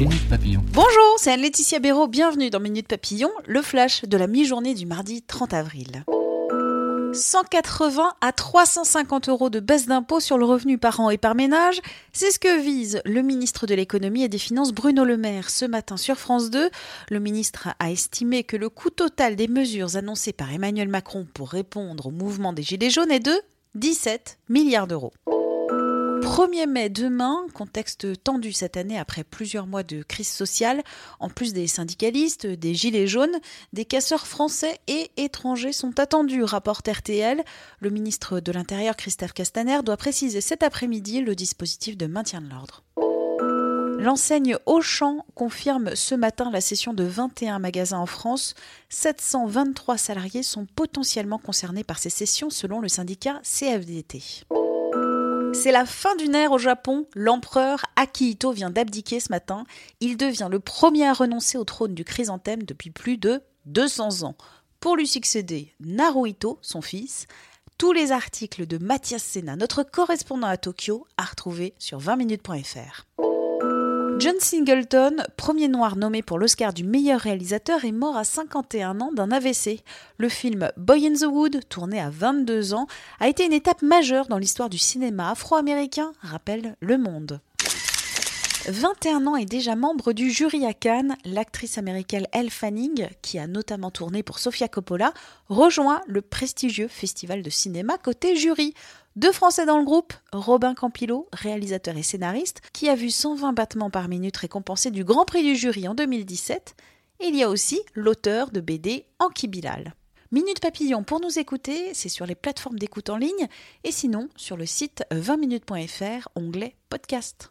Bonjour, c'est Anne-Laetitia Béraud, bienvenue dans Minute Papillon, le flash de la mi-journée du mardi 30 avril. 180 à 350 euros de baisse d'impôt sur le revenu par an et par ménage, c'est ce que vise le ministre de l'économie et des finances Bruno Le Maire ce matin sur France 2. Le ministre a estimé que le coût total des mesures annoncées par Emmanuel Macron pour répondre au mouvement des Gilets jaunes est de 17 milliards d'euros. 1er mai demain, contexte tendu cette année après plusieurs mois de crise sociale. En plus des syndicalistes, des gilets jaunes, des casseurs français et étrangers sont attendus, rapporte RTL. Le ministre de l'Intérieur, Christophe Castaner, doit préciser cet après-midi le dispositif de maintien de l'ordre. L'enseigne Auchan confirme ce matin la cession de 21 magasins en France. 723 salariés sont potentiellement concernés par ces cessions selon le syndicat CFDT. C'est la fin d'une ère au Japon. L'empereur Akihito vient d'abdiquer ce matin. Il devient le premier à renoncer au trône du chrysanthème depuis plus de 200 ans. Pour lui succéder, Naruhito, son fils. Tous les articles de Mathias Sena, notre correspondant à Tokyo, à retrouver sur 20minutes.fr. John Singleton, premier noir nommé pour l'Oscar du meilleur réalisateur, est mort à 51 ans d'un AVC. Le film Boy in the Wood, tourné à 22 ans, a été une étape majeure dans l'histoire du cinéma afro-américain, rappelle Le Monde. 21 ans et déjà membre du jury à Cannes, l'actrice américaine Elle Fanning, qui a notamment tourné pour Sofia Coppola, rejoint le prestigieux festival de cinéma côté jury. Deux Français dans le groupe, Robin Campillo, réalisateur et scénariste, qui a vu 120 battements par minute récompensé du Grand Prix du jury en 2017. Et il y a aussi l'auteur de BD Anki Bilal. Minute Papillon pour nous écouter, c'est sur les plateformes d'écoute en ligne et sinon sur le site 20minutes.fr, onglet podcast.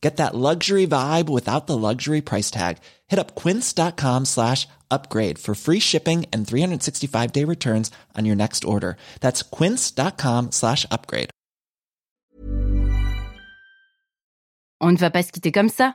Get that luxury vibe without the luxury price tag. Hit up quince.com slash upgrade for free shipping and 365 day returns on your next order. That's quince.com slash upgrade. On ne va pas se quitter comme ça.